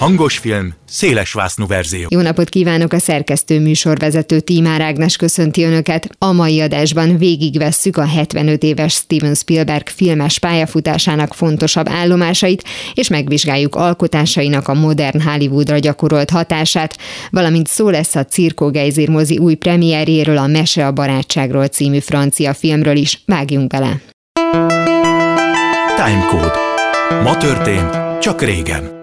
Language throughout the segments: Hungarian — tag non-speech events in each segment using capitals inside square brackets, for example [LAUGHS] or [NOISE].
Hangos film, széles vásznú verzió. Jó napot kívánok a szerkesztő műsorvezető Tímár Ágnes köszönti Önöket. A mai adásban végigvesszük a 75 éves Steven Spielberg filmes pályafutásának fontosabb állomásait, és megvizsgáljuk alkotásainak a modern Hollywoodra gyakorolt hatását, valamint szó lesz a Cirko Geizir mozi új premierjéről, a Mese a barátságról című francia filmről is. Vágjunk bele! Timecode. Ma történt, csak régen.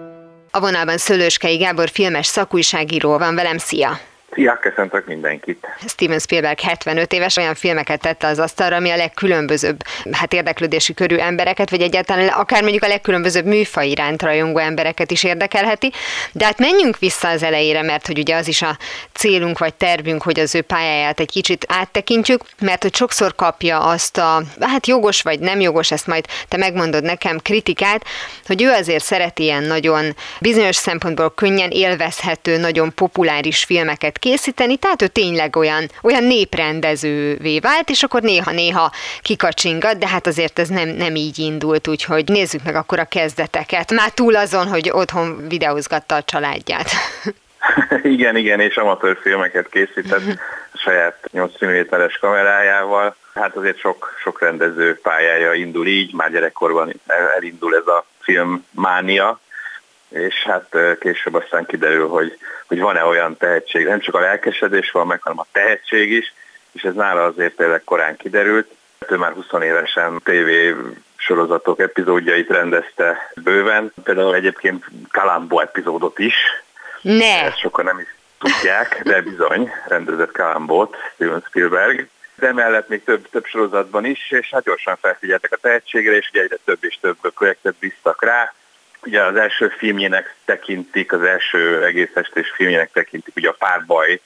A vonalban Szőlőskei Gábor filmes szakújságíró van velem, szia! Szia, köszöntök mindenkit! Steven Spielberg 75 éves, olyan filmeket tette az asztalra, ami a legkülönbözőbb hát érdeklődési körű embereket, vagy egyáltalán akár mondjuk a legkülönbözőbb műfaj iránt rajongó embereket is érdekelheti. De hát menjünk vissza az elejére, mert hogy ugye az is a célunk vagy tervünk, hogy az ő pályáját egy kicsit áttekintjük, mert hogy sokszor kapja azt a, hát jogos vagy nem jogos, ezt majd te megmondod nekem, kritikát, hogy ő azért szereti ilyen nagyon bizonyos szempontból könnyen élvezhető, nagyon populáris filmeket készíteni, tehát ő tényleg olyan, olyan néprendezővé vált, és akkor néha-néha kikacsingat, de hát azért ez nem, nem így indult, úgyhogy nézzük meg akkor a kezdeteket. Már túl azon, hogy otthon videózgatta a családját. [LAUGHS] igen, igen, és amatőr filmeket készített a [LAUGHS] saját 8 mm-es kamerájával. Hát azért sok, sok rendező pályája indul így, már gyerekkorban elindul ez a filmmánia, és hát később aztán kiderül, hogy, hogy van-e olyan tehetség, nem csak a lelkesedés van meg, hanem a tehetség is, és ez nála azért tényleg korán kiderült. Ő már 20 évesen TV sorozatok epizódjait rendezte bőven, például egyébként Kalambo epizódot is. Ne! Ezt sokan nem is tudják, de bizony rendezett Kalambót Steven Spielberg. De mellett még több, több sorozatban is, és hát gyorsan felfigyeltek a tehetségre, és ugye egyre több és több projektet bíztak rá ugye az első filmjének tekintik, az első egész estés filmjének tekintik ugye a Párbaj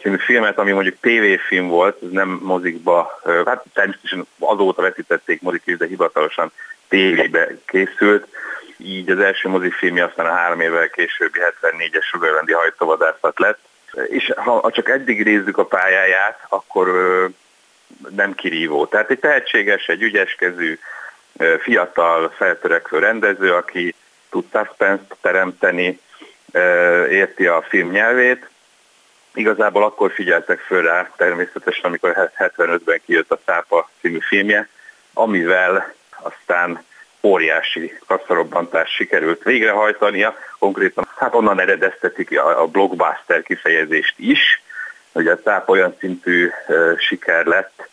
című filmet, ami mondjuk tévéfilm volt, ez nem mozikba, hát természetesen azóta vetítették mozik is, de hivatalosan tévébe készült. Így az első mozifilmje aztán a három évvel későbbi 74-es Sugarlandi hajtóvadászat lett. És ha csak eddig nézzük a pályáját, akkor nem kirívó. Tehát egy tehetséges, egy ügyeskezű, fiatal, feltörekvő rendező, aki tud suspense teremteni, érti a film nyelvét. Igazából akkor figyeltek föl rá természetesen, amikor 75-ben kijött a Szápa című filmje, amivel aztán óriási kasszarobbantást sikerült végrehajtania, konkrétan hát onnan eredeztetik a blockbuster kifejezést is, hogy a Szápa olyan szintű siker lett,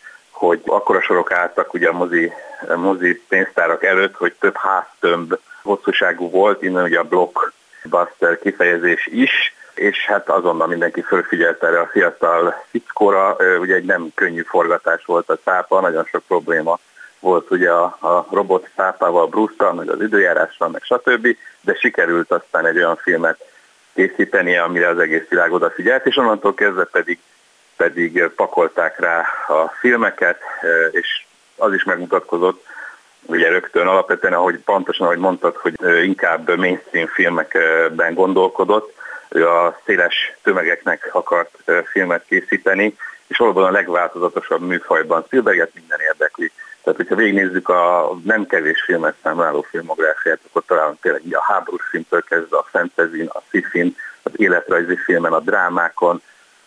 hogy akkora sorok álltak ugye a mozi, a mozi pénztárak előtt, hogy több háztömb hosszúságú volt, innen ugye a blockbuster kifejezés is, és hát azonnal mindenki fölfigyelt erre a fiatal fickóra, ugye egy nem könnyű forgatás volt a szápa, nagyon sok probléma volt ugye a, a robot szápával, bruce meg az időjárással, meg stb., de sikerült aztán egy olyan filmet készítenie, amire az egész világ odafigyelt, és onnantól kezdve pedig pedig pakolták rá a filmeket, és az is megmutatkozott, ugye rögtön alapvetően, ahogy pontosan, ahogy mondtad, hogy inkább mainstream filmekben gondolkodott, ő a széles tömegeknek akart filmet készíteni, és valóban a legváltozatosabb műfajban Spielberget minden érdekli. Tehát, hogyha végignézzük a nem kevés filmet számláló filmográfiát, akkor talán tényleg a háborús filmtől kezdve a fantasy a sci az életrajzi filmen, a drámákon,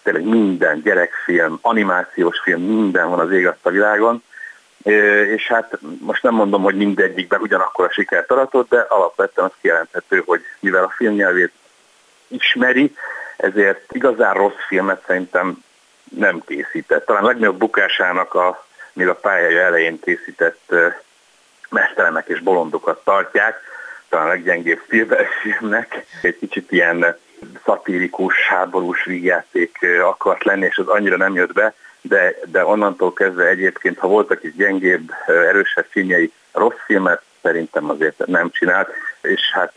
tényleg minden gyerekfilm, animációs film, minden van az ég a világon, és hát most nem mondom, hogy mindegyikben ugyanakkor a sikert aratott, de alapvetően az kijelenthető, hogy mivel a filmnyelvét ismeri, ezért igazán rossz filmet szerintem nem készített. Talán a legnagyobb bukásának a, még a pályája elején készített Mesztelenek és bolondokat tartják, talán a leggyengébb filmnek. Egy kicsit ilyen szatirikus, háborús vígjáték akart lenni, és az annyira nem jött be, de, de onnantól kezdve egyébként, ha voltak is gyengébb, erősebb filmjei, rossz filmet szerintem azért nem csinált, és hát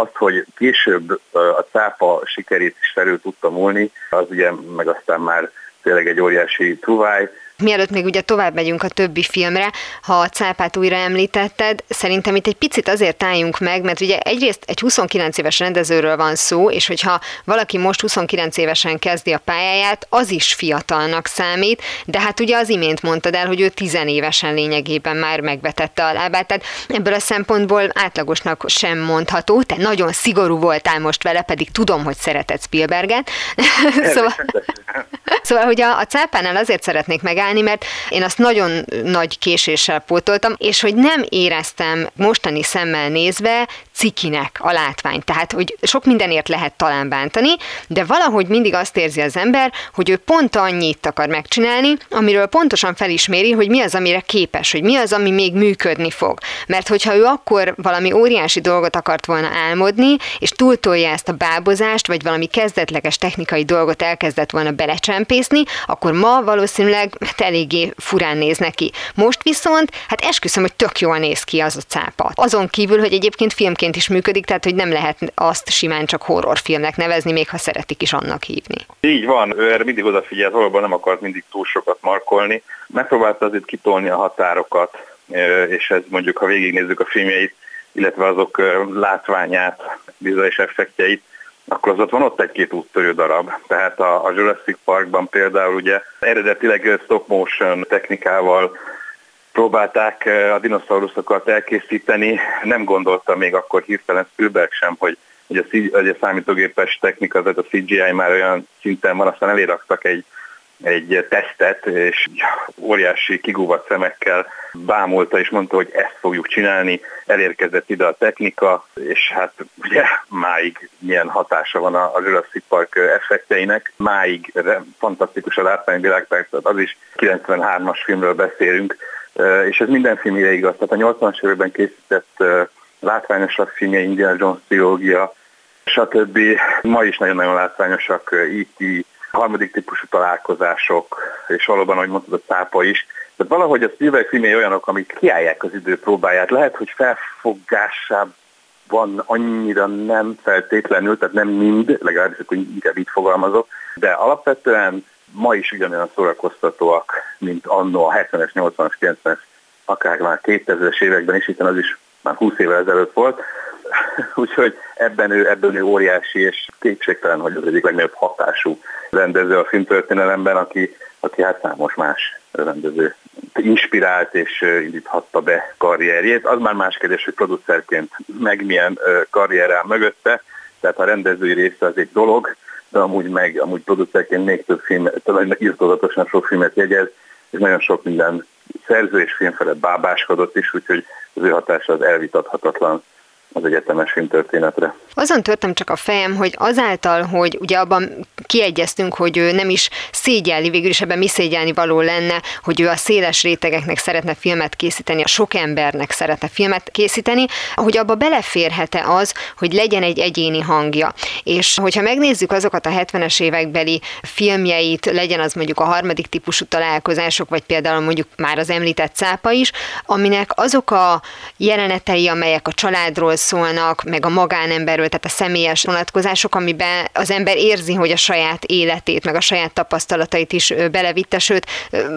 az, hogy később a cápa sikerét is felül tudta múlni, az ugye meg aztán már tényleg egy óriási truváj, Mielőtt még ugye tovább megyünk a többi filmre, ha a cápát újra említetted, szerintem itt egy picit azért álljunk meg, mert ugye egyrészt egy 29 éves rendezőről van szó, és hogyha valaki most 29 évesen kezdi a pályáját, az is fiatalnak számít, de hát ugye az imént mondtad el, hogy ő 10 évesen lényegében már megvetette a lábát, tehát ebből a szempontból átlagosnak sem mondható, te nagyon szigorú voltál most vele, pedig tudom, hogy szereted Spielberget. [LAUGHS] szóval, szóval, hogy a, a cápánál azért szeretnék megállni, mert én azt nagyon nagy késéssel pótoltam, és hogy nem éreztem mostani szemmel nézve cikinek a látvány. Tehát, hogy sok mindenért lehet talán bántani, de valahogy mindig azt érzi az ember, hogy ő pont annyit akar megcsinálni, amiről pontosan felisméri, hogy mi az, amire képes, hogy mi az, ami még működni fog. Mert hogyha ő akkor valami óriási dolgot akart volna álmodni, és túltolja ezt a bábozást, vagy valami kezdetleges technikai dolgot elkezdett volna belecsempészni, akkor ma valószínűleg hát eléggé furán néz neki. Most viszont, hát esküszöm, hogy tök jól néz ki az a cápa. Azon kívül, hogy egyébként filmként is működik, tehát hogy nem lehet azt simán csak horrorfilmnek nevezni, még ha szeretik is annak hívni. Így van, ő erre mindig odafigyelt, valóban nem akart mindig túl sokat markolni. Megpróbálta azért kitolni a határokat, és ez mondjuk, ha végignézzük a filmjeit, illetve azok látványát, vizuális effektjeit, akkor az ott van ott egy-két úttörő darab. Tehát a, a Jurassic Parkban például ugye eredetileg stop motion technikával próbálták a dinoszauruszokat elkészíteni. Nem gondolta még akkor hirtelen Spielberg sem, hogy, hogy, a, hogy a számítógépes technika, tehát a CGI már olyan szinten van, aztán eléraktak egy egy tesztet, és óriási kigúvat szemekkel bámulta, és mondta, hogy ezt fogjuk csinálni, elérkezett ide a technika, és hát ugye máig milyen hatása van a Jurassic Park effekteinek, máig fantasztikus a látványvilág, persze az is. 93-as filmről beszélünk, és ez minden filmére igaz. Tehát a 80-as években készített látványosabb filmje, Indiana Jones trilógia, stb. Ma is nagyon-nagyon látványosak, E.T., harmadik típusú találkozások, és valóban, ahogy mondtad, a cápa is. Tehát valahogy a Spielberg filmjei olyanok, amik kiállják az idő próbáját. Lehet, hogy felfogásában annyira nem feltétlenül, tehát nem mind, legalábbis akkor inkább így fogalmazok, de alapvetően ma is ugyanolyan szórakoztatóak, mint annó a 70-es, 80-as, 90-es, akár már 2000-es években is, hiszen az is már 20 évvel ezelőtt volt. [LAUGHS] Úgyhogy ebben ő, ebben ő óriási, és kétségtelen, hogy az egyik legnagyobb hatású rendező a filmtörténelemben, aki, aki hát számos más rendező inspirált és indíthatta be karrierjét. Az már más kérdés, hogy producerként meg milyen karrier áll mögötte, tehát a rendezői része az egy dolog, de amúgy meg, amúgy producerként még több film, talán izgalatosan sok filmet jegyez, és nagyon sok minden szerző és film felett bábáskodott is, úgyhogy az ő hatása az elvitathatatlan az egyetemes filmtörténetre. Azon törtem csak a fejem, hogy azáltal, hogy ugye abban kiegyeztünk, hogy ő nem is szégyelni, végül is ebben mi szégyelni való lenne, hogy ő a széles rétegeknek szeretne filmet készíteni, a sok embernek szeretne filmet készíteni, hogy abba beleférhet-e az, hogy legyen egy egyéni hangja. És hogyha megnézzük azokat a 70-es évekbeli filmjeit, legyen az mondjuk a harmadik típusú találkozások, vagy például mondjuk már az említett cápa is, aminek azok a jelenetei, amelyek a családról szólnak, meg a magánemberről, tehát a személyes vonatkozások, amiben az ember érzi, hogy a saját életét, meg a saját tapasztalatait is belevitte, sőt,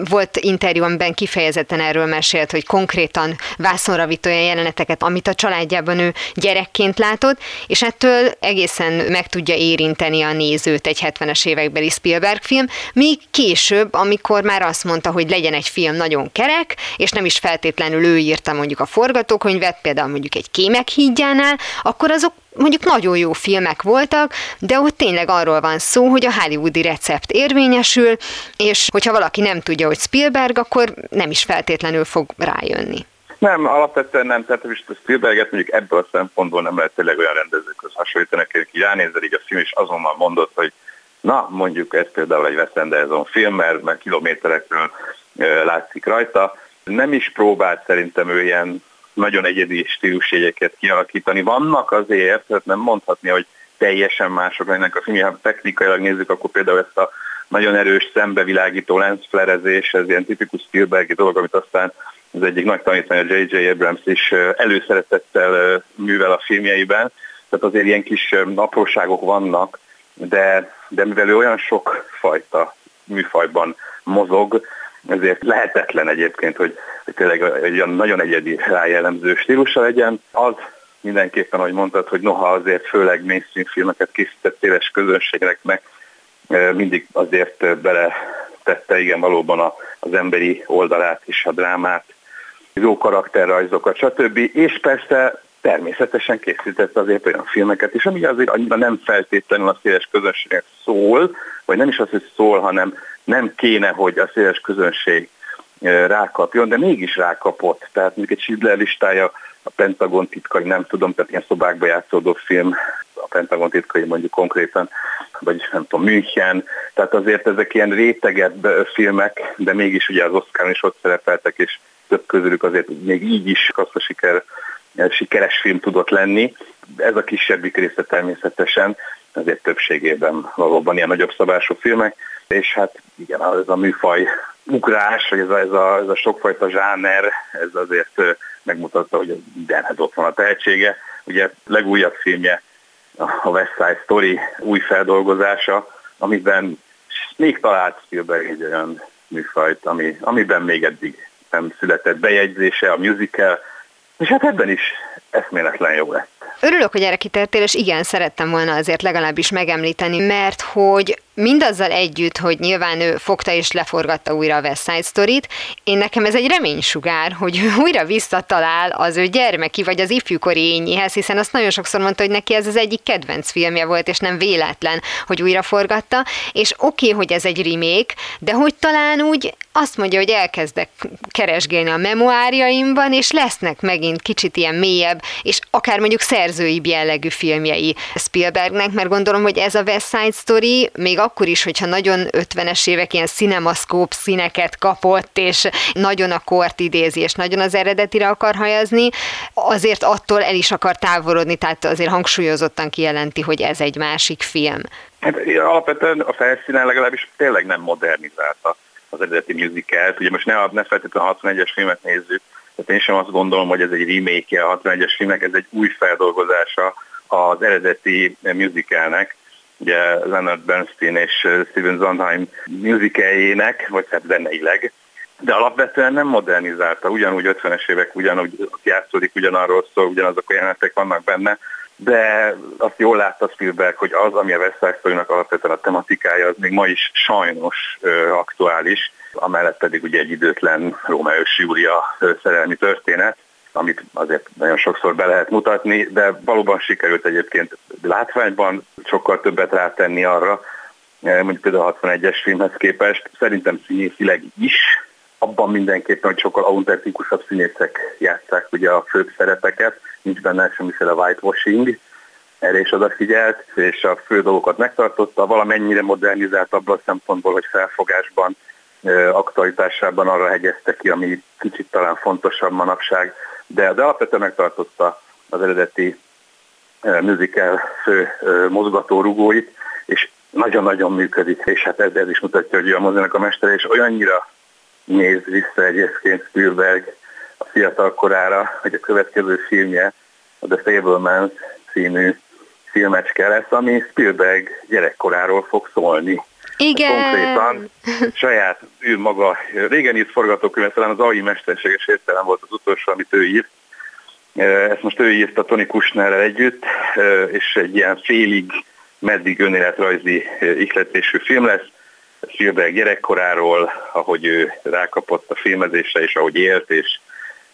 volt interjú, amiben kifejezetten erről mesélt, hogy konkrétan vászonra vitt olyan jeleneteket, amit a családjában ő gyerekként látott, és ettől egészen meg tudja érinteni a nézőt egy 70-es évekbeli Spielberg film, míg később, amikor már azt mondta, hogy legyen egy film nagyon kerek, és nem is feltétlenül ő írta mondjuk a forgatókönyvet, például mondjuk egy kémek hídjánál, akkor azok mondjuk nagyon jó filmek voltak, de ott tényleg arról van szó, hogy a hollywoodi recept érvényesül, és hogyha valaki nem tudja, hogy Spielberg, akkor nem is feltétlenül fog rájönni. Nem, alapvetően nem, tehát a Spielberget mondjuk ebből a szempontból nem lehet tényleg olyan rendezőkhöz hasonlítani, akik ránézel így a film, és azonnal mondod, hogy na, mondjuk ez például egy Wes Anderson film, mert, mert kilométerekről látszik rajta. Nem is próbált szerintem ő ilyen nagyon egyedi stílusjegyeket kialakítani. Vannak azért, tehát nem mondhatni, hogy teljesen mások lennek a filmje. Ha technikailag nézzük, akkor például ezt a nagyon erős szembevilágító lensflerezés, ez ilyen tipikus Spielbergi dolog, amit aztán az egyik nagy tanítvány, a J.J. Abrams is előszeretettel művel a filmjeiben. Tehát azért ilyen kis apróságok vannak, de, de mivel ő olyan sok fajta műfajban mozog, ezért lehetetlen egyébként, hogy, hogy tényleg egy olyan nagyon egyedi rájellemző stílusa legyen. Az mindenképpen, ahogy mondtad, hogy noha azért főleg mainstream filmeket készített széles közönségnek meg, mindig azért bele tette igen valóban az emberi oldalát is, a drámát, jó karakterrajzokat, stb. És persze természetesen készített azért olyan filmeket is, ami azért annyira nem feltétlenül a széles közönségnek szól, vagy nem is az, hogy szól, hanem nem kéne, hogy a széles közönség rákapjon, de mégis rákapott. Tehát mondjuk egy Schindler listája, a Pentagon titkai, nem tudom, tehát ilyen szobákba játszódó film, a Pentagon titkai mondjuk konkrétan, vagy nem tudom, München, tehát azért ezek ilyen rétegebb filmek, de mégis ugye az Oscar is ott szerepeltek, és több közülük azért még így is kassza siker, sikeres film tudott lenni. Ez a kisebbik része természetesen, azért többségében valóban ilyen nagyobb szabású filmek, és hát igen, ez a műfaj ugrás, vagy ez a, ez a, ez a sokfajta zsáner, ez azért megmutatta, hogy mindenhez ott van a tehetsége. Ugye legújabb filmje a West Side Story új feldolgozása, amiben még talált Spielberg egy olyan műfajt, ami, amiben még eddig nem született bejegyzése, a musical, és hát ebben is eszméletlen jó lett. Örülök, hogy erre kitértél, és igen, szerettem volna azért legalábbis megemlíteni, mert hogy mindazzal együtt, hogy nyilván ő fogta és leforgatta újra a West Side Story-t, én nekem ez egy reménysugár, hogy ő újra visszatalál az ő gyermeki vagy az ifjúkori ényéhez, hiszen azt nagyon sokszor mondta, hogy neki ez az egyik kedvenc filmje volt, és nem véletlen, hogy újra forgatta, és oké, okay, hogy ez egy remake, de hogy talán úgy azt mondja, hogy elkezdek keresgélni a memoárjaimban, és lesznek megint kicsit ilyen mélyebb, és akár mondjuk szerzői jellegű filmjei Spielbergnek, mert gondolom, hogy ez a West Side Story még akkor is, hogyha nagyon 50-es évek ilyen cinemaszkóp színeket kapott, és nagyon a kort idézi, és nagyon az eredetire akar hajazni, azért attól el is akar távolodni, tehát azért hangsúlyozottan kijelenti, hogy ez egy másik film. Hát, alapvetően a felszínen legalábbis tényleg nem modernizálta az eredeti musicalt. Ugye most ne, ne feltétlenül a 61-es filmet nézzük, tehát én sem azt gondolom, hogy ez egy remake a 61-es filmnek, ez egy új feldolgozása az eredeti musicalnek, ugye Leonard Bernstein és Steven Sondheim musicaljének, vagy hát zeneileg, de alapvetően nem modernizálta, ugyanúgy 50-es évek, ugyanúgy játszódik, ugyanarról szól, ugyanazok a jelenetek vannak benne, de azt jól látta Spielberg, hogy az, ami a West Side alapvetően a tematikája, az még ma is sajnos ö, aktuális, amellett pedig ugye egy időtlen Rómeó és Júlia szerelmi történet, amit azért nagyon sokszor be lehet mutatni, de valóban sikerült egyébként látványban sokkal többet rátenni arra, mondjuk például a 61-es filmhez képest, szerintem színészileg is, abban mindenképpen, hogy sokkal autentikusabb színészek játszák ugye a főbb szerepeket, nincs benne semmiféle whitewashing, erre is odafigyelt, és a fő dolgokat megtartotta, valamennyire modernizált abban a szempontból, hogy felfogásban, aktualitásában arra hegyezte ki, ami kicsit talán fontosabb manapság, de, de alapvetően megtartotta az eredeti musical fő mozgatórugóit, és nagyon-nagyon működik, és hát ez, ez is mutatja, hogy a mozinak a mestere, és olyannyira néz vissza egyébként Spielberg a fiatal korára, hogy a következő filmje, a The Fablemans című filmecske lesz, ami Spielberg gyerekkoráról fog szólni. Igen. Konkrétan saját ő maga, régen írt forgatókönyvet, talán az AI mesterséges értelem volt az utolsó, amit ő írt. Ezt most ő írta Tony Kushnerrel együtt, és egy ilyen félig, meddig önéletrajzi ihletésű film lesz. Spielberg gyerekkoráról, ahogy ő rákapott a filmezésre, és ahogy élt, és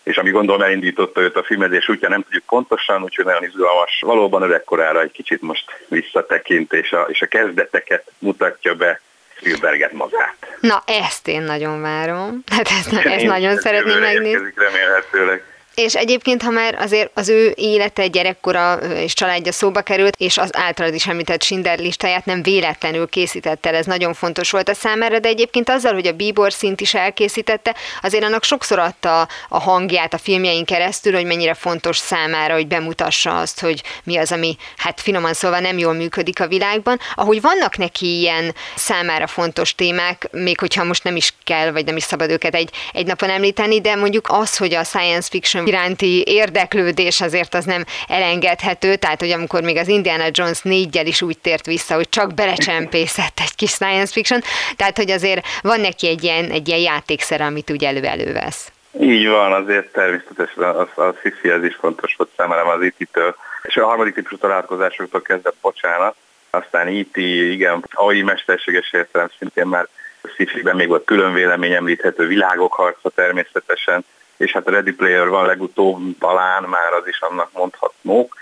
és ami gondolom elindította őt a filmezés útja, nem tudjuk pontosan, úgyhogy nagyon izgalmas. Valóban öregkorára egy kicsit most visszatekint, és a, és a kezdeteket mutatja be Spielberget magát. Na, ezt én nagyon várom. Hát ezt, ezt nagyon szeretném megnézni. Remélhetőleg. És egyébként, ha már azért az ő élete, gyerekkora és családja szóba került, és az általad is említett Schindler listáját nem véletlenül készítette el, ez nagyon fontos volt a számára, de egyébként azzal, hogy a Bíbor szint is elkészítette, azért annak sokszor adta a hangját a filmjein keresztül, hogy mennyire fontos számára, hogy bemutassa azt, hogy mi az, ami hát finoman szólva nem jól működik a világban. Ahogy vannak neki ilyen számára fontos témák, még hogyha most nem is kell, vagy nem is szabad őket egy, egy napon említeni, de mondjuk az, hogy a science fiction iránti érdeklődés azért az nem elengedhető, tehát hogy amikor még az Indiana Jones 4 is úgy tért vissza, hogy csak belecsempészett egy kis science fiction, tehát hogy azért van neki egy ilyen, egy ilyen játékszer, amit úgy elő-elővesz. Így van, azért természetesen a, a sci ez is fontos volt számára az IT-től, és a harmadik típusú találkozásoktól kezdett bocsánat, aztán IT, igen, AI mesterséges értelem szintén már sci még volt külön vélemény említhető, világok harca természetesen, és hát a Ready Player van legutóbb, talán már az is annak mondhatnók,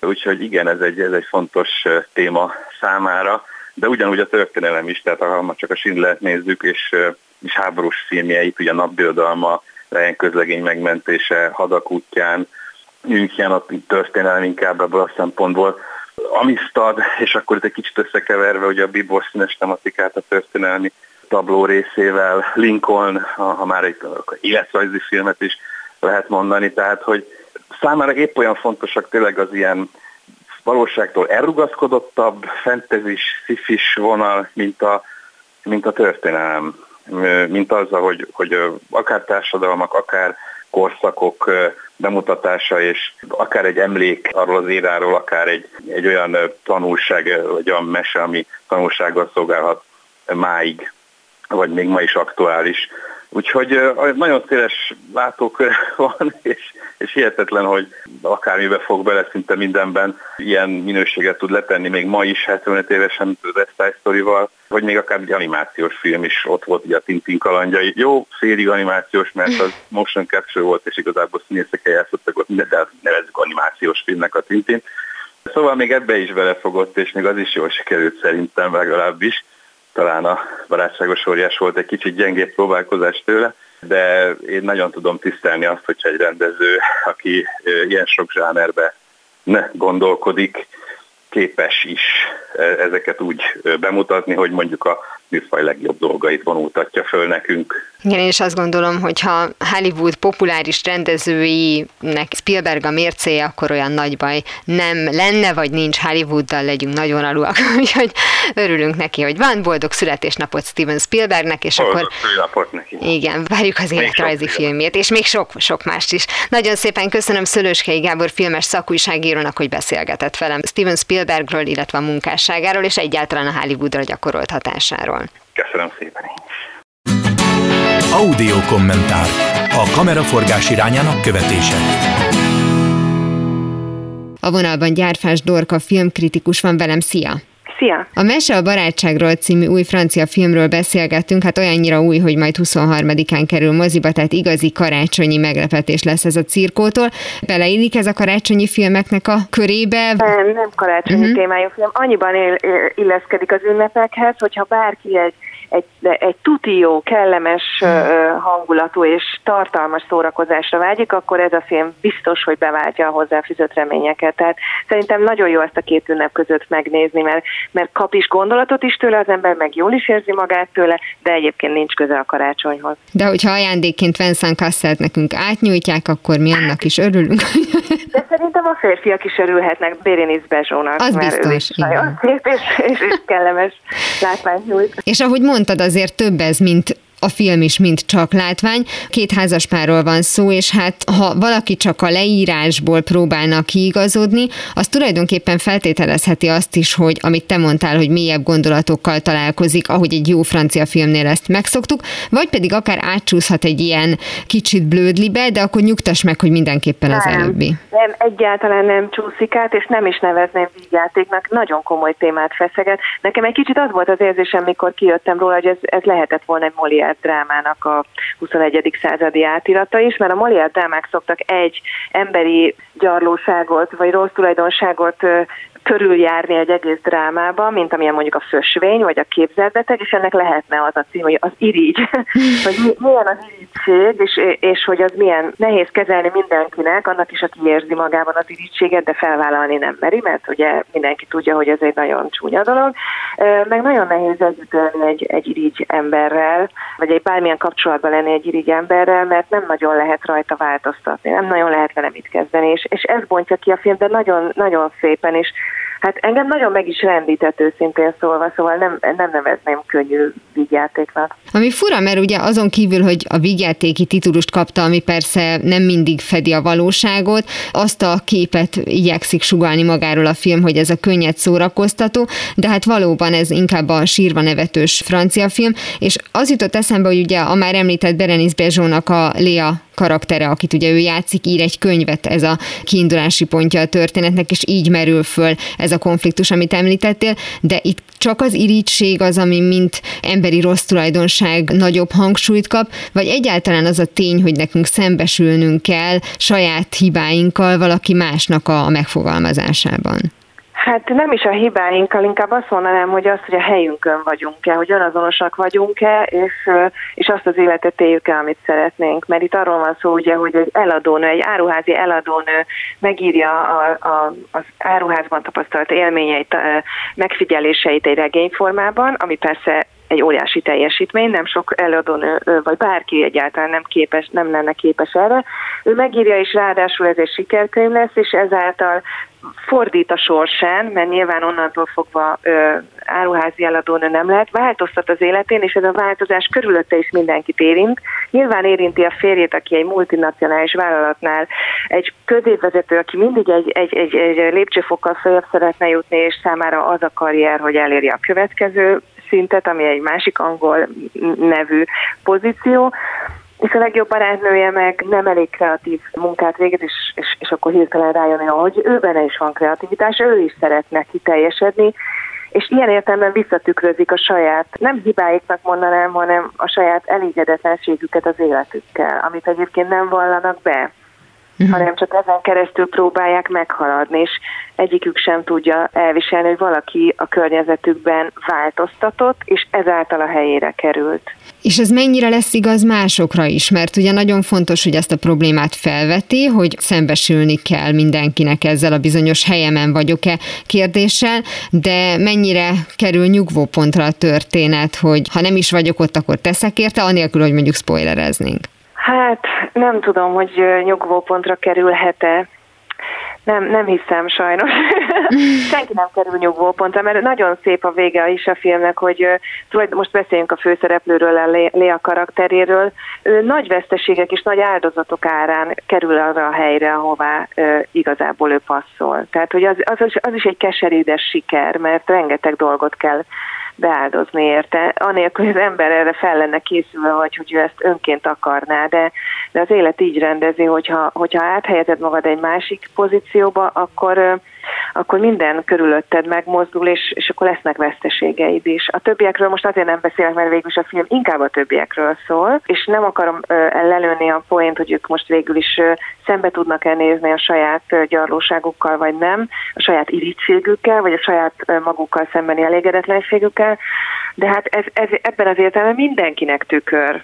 úgyhogy igen, ez egy, ez egy fontos téma számára, de ugyanúgy a történelem is, tehát ha csak a Schindlert nézzük, és, és háborús filmjeit, ugye a napbirodalma, Ryan közlegény megmentése, hadak útján, München a történelem inkább ebből a szempontból, Amistad, és akkor itt egy kicsit összekeverve ugye a bíbor színes tematikát a történelmi tabló részével, Lincoln, ha már egy életrajzi filmet is lehet mondani, tehát hogy számára épp olyan fontosak tényleg az ilyen valóságtól elrugaszkodottabb, fentezis, szifis vonal, mint a, mint a történelem, mint az, hogy, hogy akár társadalmak, akár korszakok bemutatása, és akár egy emlék arról az éráról, akár egy, egy olyan tanulság, vagy olyan mese, ami tanulsággal szolgálhat máig, vagy még ma is aktuális. Úgyhogy nagyon széles látókör [LAUGHS] van, és, és hihetetlen, hogy akármibe fog bele szinte mindenben ilyen minőséget tud letenni, még ma is 75 évesen West Side Story-val, vagy még akár egy animációs film is ott volt, ugye a Tintin kalandjai. Jó, félig animációs, mert az [LAUGHS] motion capture volt, és igazából színészekkel játszottak ott, de nevezzük animációs filmnek a Tintin. Szóval még ebbe is belefogott, és még az is jól sikerült szerintem legalábbis talán a barátságos óriás volt egy kicsit gyengébb próbálkozás tőle, de én nagyon tudom tisztelni azt, hogyha egy rendező, aki ilyen sok zsánerbe ne gondolkodik, képes is ezeket úgy bemutatni, hogy mondjuk a műfaj legjobb dolgait vonultatja föl nekünk. Igen, én is azt gondolom, hogy ha Hollywood populáris rendezőinek Spielberg a mércéje, akkor olyan nagy baj nem lenne, vagy nincs Hollywooddal, legyünk nagyon alulak. [LAUGHS] Úgyhogy örülünk neki, hogy van boldog születésnapot Steven Spielbergnek, és boldog akkor... születésnapot neki. Igen, várjuk az életrajzi filmjét, és még sok, sok mást is. Nagyon szépen köszönöm Szölőskei Gábor filmes szakújságírónak, hogy beszélgetett velem Steven Spielbergről, illetve a munkásságáról, és egyáltalán a Hollywoodra gyakorolt hatásáról. Köszönöm szépen én is. Audio kommentár. A kameraforgás irányának követése. A vonalban Gyárfás Dorka filmkritikus van velem, szia! Szia! A Mese a barátságról című új francia filmről beszélgettünk, hát olyannyira új, hogy majd 23-án kerül moziba, tehát igazi karácsonyi meglepetés lesz ez a cirkótól. Beleillik ez a karácsonyi filmeknek a körébe? Nem, nem karácsonyi uh-huh. témájú film. Annyiban illeszkedik az ünnepekhez, hogyha bárki egy egy, egy tuti jó, kellemes hmm. hangulatú és tartalmas szórakozásra vágyik, akkor ez a film biztos, hogy beváltja a hozzáfűzött reményeket. Tehát szerintem nagyon jó ezt a két ünnep között megnézni, mert, mert kap is gondolatot is tőle az ember, meg jól is érzi magát tőle, de egyébként nincs köze a karácsonyhoz. De hogyha ajándékként Vincent Casselt nekünk átnyújtják, akkor mi annak is örülünk. [LAUGHS] szerintem a férfiak is örülhetnek Bérénisz Bezsónak, az mert biztos, ő is nagyon szép és, és, és kellemes látványt nyújt. És ahogy mondtad, azért több ez, mint a film is mind csak látvány. Két házaspárról van szó, és hát ha valaki csak a leírásból próbálna kiigazodni, az tulajdonképpen feltételezheti azt is, hogy amit te mondtál, hogy mélyebb gondolatokkal találkozik, ahogy egy jó francia filmnél ezt megszoktuk, vagy pedig akár átcsúszhat egy ilyen kicsit blödlibe, de akkor nyugtass meg, hogy mindenképpen az nem, előbbi. Nem, egyáltalán nem csúszik át, és nem is nevezném vígjátéknak, nagyon komoly témát feszeget. Nekem egy kicsit az volt az érzésem, mikor kijöttem róla, hogy ez, ez lehetett volna egy Molière Molière drámának a 21. századi átirata is, mert a Molière drámák szoktak egy emberi gyarlóságot vagy rossz tulajdonságot körüljárni egy egész drámába, mint amilyen mondjuk a fösvény, vagy a képzelbeteg, és ennek lehetne az a cím, hogy az irigy, [LAUGHS] hogy milyen az irigység, és, és hogy az milyen nehéz kezelni mindenkinek, annak is, aki érzi magában az irigységet, de felvállalni nem meri, mert ugye mindenki tudja, hogy ez egy nagyon csúnya dolog, meg nagyon nehéz együtt egy, egy irigy emberrel, vagy egy bármilyen kapcsolatban lenni egy irigy emberrel, mert nem nagyon lehet rajta változtatni, nem nagyon lehet vele mit kezdeni, és, és ez bontja ki a film, de nagyon, nagyon szépen is Hát engem nagyon meg is rendített őszintén szólva, szóval nem, nem nevezném könnyű vígjátéknak. Ami fura, mert ugye azon kívül, hogy a vígjátéki titulust kapta, ami persze nem mindig fedi a valóságot, azt a képet igyekszik sugalni magáról a film, hogy ez a könnyed szórakoztató, de hát valóban ez inkább a sírva nevetős francia film, és az jutott eszembe, hogy ugye a már említett Berenice Bezsónak a Léa karaktere, akit ugye ő játszik, ír egy könyvet, ez a kiindulási pontja a történetnek, és így merül föl ez a konfliktus, amit említettél, de itt csak az irítség az, ami mint emberi rossz tulajdonság nagyobb hangsúlyt kap, vagy egyáltalán az a tény, hogy nekünk szembesülnünk kell saját hibáinkkal valaki másnak a megfogalmazásában? Hát nem is a hibáinkkal, inkább azt mondanám, hogy az, hogy a helyünkön vagyunk-e, hogy önazonosak vagyunk-e, és, és azt az életet éljük el, amit szeretnénk. Mert itt arról van szó, ugye, hogy egy eladónő, egy áruházi eladónő megírja a, a, az áruházban tapasztalt élményeit, megfigyeléseit egy regényformában, ami persze egy óriási teljesítmény, nem sok előadónő, vagy bárki egyáltalán nem képes, nem lenne képes erre. Ő megírja, és ráadásul ez egy sikerkönyv lesz, és ezáltal fordít a sorsán, mert nyilván onnantól fogva ö, áruházi eladónő nem lehet, változtat az életén, és ez a változás körülötte is mindenkit érint. Nyilván érinti a férjét, aki egy multinacionális vállalatnál egy középvezető, aki mindig egy, egy, egy, egy lépcsőfokkal följebb szeretne jutni, és számára az a karrier, hogy elérje a következő szintet, ami egy másik angol nevű pozíció, és a legjobb barátnője meg nem elég kreatív munkát végez, és, és, és akkor hirtelen rájön, hogy ő benne is van kreativitás, ő is szeretne kiteljesedni, és ilyen értelemben visszatükrözik a saját, nem hibáiknak mondanám, hanem a saját elégedetlenségüket az életükkel, amit egyébként nem vallanak be uh-huh. hanem csak ezen keresztül próbálják meghaladni, és egyikük sem tudja elviselni, hogy valaki a környezetükben változtatott, és ezáltal a helyére került. És ez mennyire lesz igaz másokra is? Mert ugye nagyon fontos, hogy ezt a problémát felveti, hogy szembesülni kell mindenkinek ezzel a bizonyos helyemen vagyok-e kérdéssel, de mennyire kerül nyugvópontra a történet, hogy ha nem is vagyok ott, akkor teszek érte, anélkül, hogy mondjuk spoilereznénk. Hát nem tudom, hogy nyugvópontra kerülhet-e. Nem, nem hiszem sajnos. [LAUGHS] Senki nem kerül nyugvópontra, mert nagyon szép a vége is a filmnek, hogy most beszéljünk a főszereplőről, a Léa karakteréről. Ő nagy veszteségek és nagy áldozatok árán kerül arra a helyre, ahová igazából ő passzol. Tehát, hogy az, az, az is egy keserédes siker, mert rengeteg dolgot kell beáldozni érte, anélkül, hogy az ember erre fel lenne készülve, vagy hogy ő ezt önként akarná, de, de az élet így rendezi, hogyha, hogyha áthelyezed magad egy másik pozícióba, akkor akkor minden körülötted megmozdul, és, és akkor lesznek veszteségeid is. A többiekről most azért nem beszélek, mert végül is a film inkább a többiekről szól, és nem akarom lelőni a poént, hogy ők most végül is szembe tudnak-e nézni a saját gyarlóságukkal, vagy nem, a saját irítségükkel, vagy a saját magukkal szembeni elégedetlenségükkel, de hát ez, ez ebben az értelemben mindenkinek tükör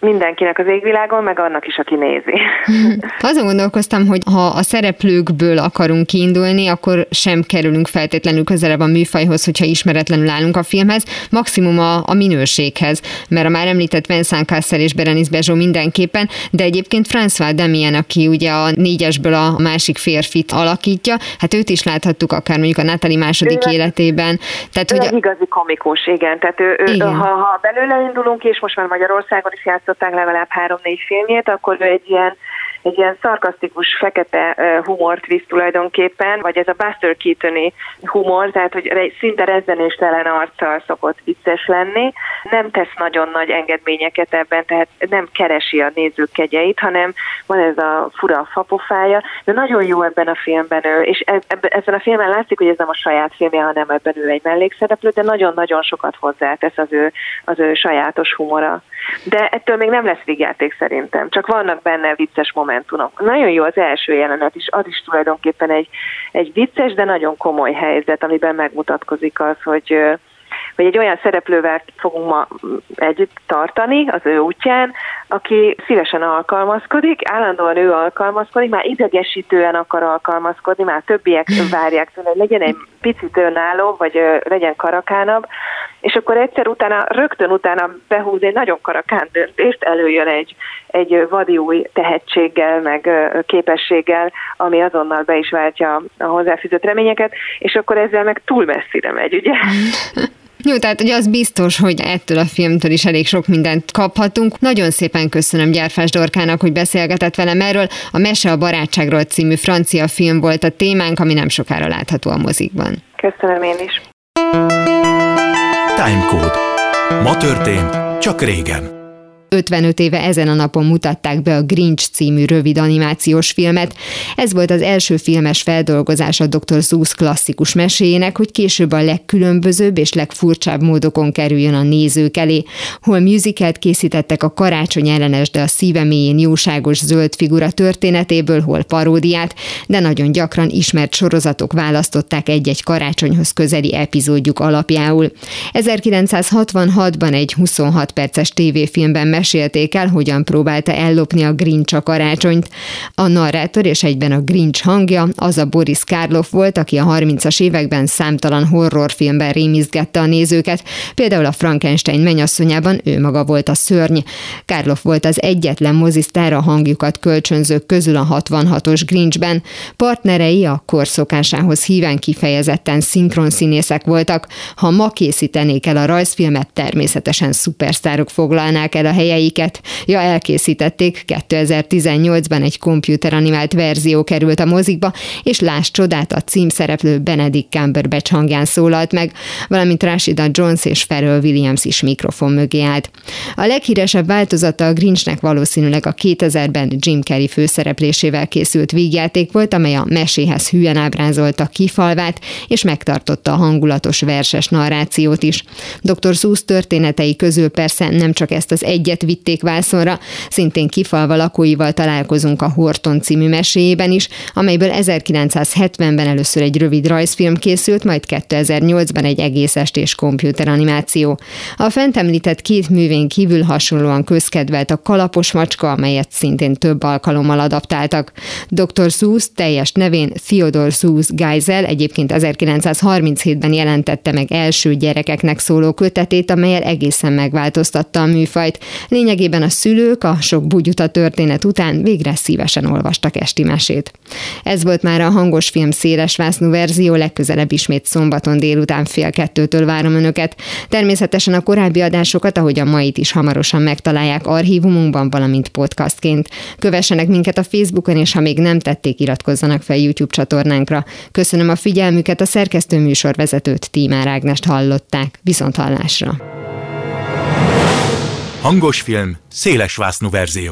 mindenkinek az égvilágon, meg annak is, aki nézi. [LAUGHS] Azon gondolkoztam, hogy ha a szereplőkből akarunk kiindulni, akkor sem kerülünk feltétlenül közelebb a műfajhoz, hogyha ismeretlenül állunk a filmhez, maximum a, a minőséghez, mert a már említett Vincent Cassel és Berenice Bezsó mindenképpen, de egyébként François Demien, aki ugye a négyesből a másik férfit alakítja, hát őt is láthattuk akár mondjuk a Natali második ő életében. Tehát, ő hogy... igazi komikus, igen. Tehát ő, ő, igen. Ha, ha belőle indulunk, és most már Magyarországon is játszott játszották legalább három-négy filmjét, akkor ő egy ilyen egy ilyen szarkasztikus, fekete humort visz tulajdonképpen, vagy ez a Buster keaton humor, tehát hogy egy szinte rezzenéstelen arccal szokott vicces lenni. Nem tesz nagyon nagy engedményeket ebben, tehát nem keresi a nézők kegyeit, hanem van ez a fura fapofája, de nagyon jó ebben a filmben ő, és ebben a filmben látszik, hogy ez nem a saját filmje, hanem ebben ő egy mellékszereplő, de nagyon-nagyon sokat hozzátesz az ő, az ő sajátos humora. De ettől még nem lesz végjáték szerintem, csak vannak benne vicces momentumok. Nagyon jó az első jelenet is, az is tulajdonképpen egy, egy vicces, de nagyon komoly helyzet, amiben megmutatkozik az, hogy vagy egy olyan szereplővel fogunk ma együtt tartani az ő útján, aki szívesen alkalmazkodik, állandóan ő alkalmazkodik, már idegesítően akar alkalmazkodni, már többiek [LAUGHS] várják tőle, hogy legyen egy picit önálló, vagy legyen karakánabb, és akkor egyszer utána, rögtön utána behúz egy nagyon karakán döntést, előjön egy, egy vadi új tehetséggel, meg képességgel, ami azonnal be is váltja a hozzáfűzött reményeket, és akkor ezzel meg túl messzire megy, ugye? [LAUGHS] Jó, tehát ugye az biztos, hogy ettől a filmtől is elég sok mindent kaphatunk. Nagyon szépen köszönöm Gyárfás Dorkának, hogy beszélgetett velem erről. A Mese a barátságról című francia film volt a témánk, ami nem sokára látható a mozikban. Köszönöm én is. Timecode. Ma történt, csak régen. 55 éve ezen a napon mutatták be a Grinch című rövid animációs filmet. Ez volt az első filmes feldolgozás a Dr. Zeus klasszikus meséjének, hogy később a legkülönbözőbb és legfurcsább módokon kerüljön a nézők elé. Hol musicalt készítettek a karácsony ellenes, de a szíve mélyén jóságos zöld figura történetéből, hol paródiát, de nagyon gyakran ismert sorozatok választották egy-egy karácsonyhoz közeli epizódjuk alapjául. 1966-ban egy 26 perces tévéfilmben mesélték el, hogyan próbálta ellopni a Grinch a karácsonyt. A narrátor és egyben a Grinch hangja az a Boris Karloff volt, aki a 30-as években számtalan horrorfilmben rémizgette a nézőket, például a Frankenstein menyasszonyában ő maga volt a szörny. Karloff volt az egyetlen mozisztár a hangjukat kölcsönzők közül a 66-os Grinchben. Partnerei a korszokásához híven kifejezetten színészek voltak. Ha ma készítenék el a rajzfilmet, természetesen szupersztárok foglalnák el a helyet helyeiket. Ja, elkészítették, 2018-ban egy komputeranimált verzió került a mozikba, és láss csodát, a címszereplő Benedict Cumberbatch hangján szólalt meg, valamint Rashida Jones és Pharrell Williams is mikrofon mögé állt. A leghíresebb változata a Grinchnek valószínűleg a 2000-ben Jim Carrey főszereplésével készült vígjáték volt, amely a meséhez hülyen ábrázolta kifalvát, és megtartotta a hangulatos verses narrációt is. Dr. Seuss történetei közül persze nem csak ezt az egyet ügyet vitték vászonra, szintén kifalva lakóival találkozunk a Horton című meséjében is, amelyből 1970-ben először egy rövid rajzfilm készült, majd 2008-ban egy egész estés komputeranimáció. A fent említett két művén kívül hasonlóan közkedvelt a kalapos macska, amelyet szintén több alkalommal adaptáltak. Dr. Seuss teljes nevén Theodor Seuss Geisel egyébként 1937-ben jelentette meg első gyerekeknek szóló kötetét, amelyel egészen megváltoztatta a műfajt. Lényegében a szülők a sok bugyuta történet után végre szívesen olvastak esti mesét. Ez volt már a hangos film széles vásznú verzió, legközelebb ismét szombaton délután fél kettőtől várom önöket. Természetesen a korábbi adásokat, ahogy a mait is hamarosan megtalálják archívumunkban, valamint podcastként. Kövessenek minket a Facebookon, és ha még nem tették, iratkozzanak fel YouTube csatornánkra. Köszönöm a figyelmüket, a szerkesztő műsorvezetőt Tímár Ágnest hallották. Viszont hallásra! Hangos film, széles verzió.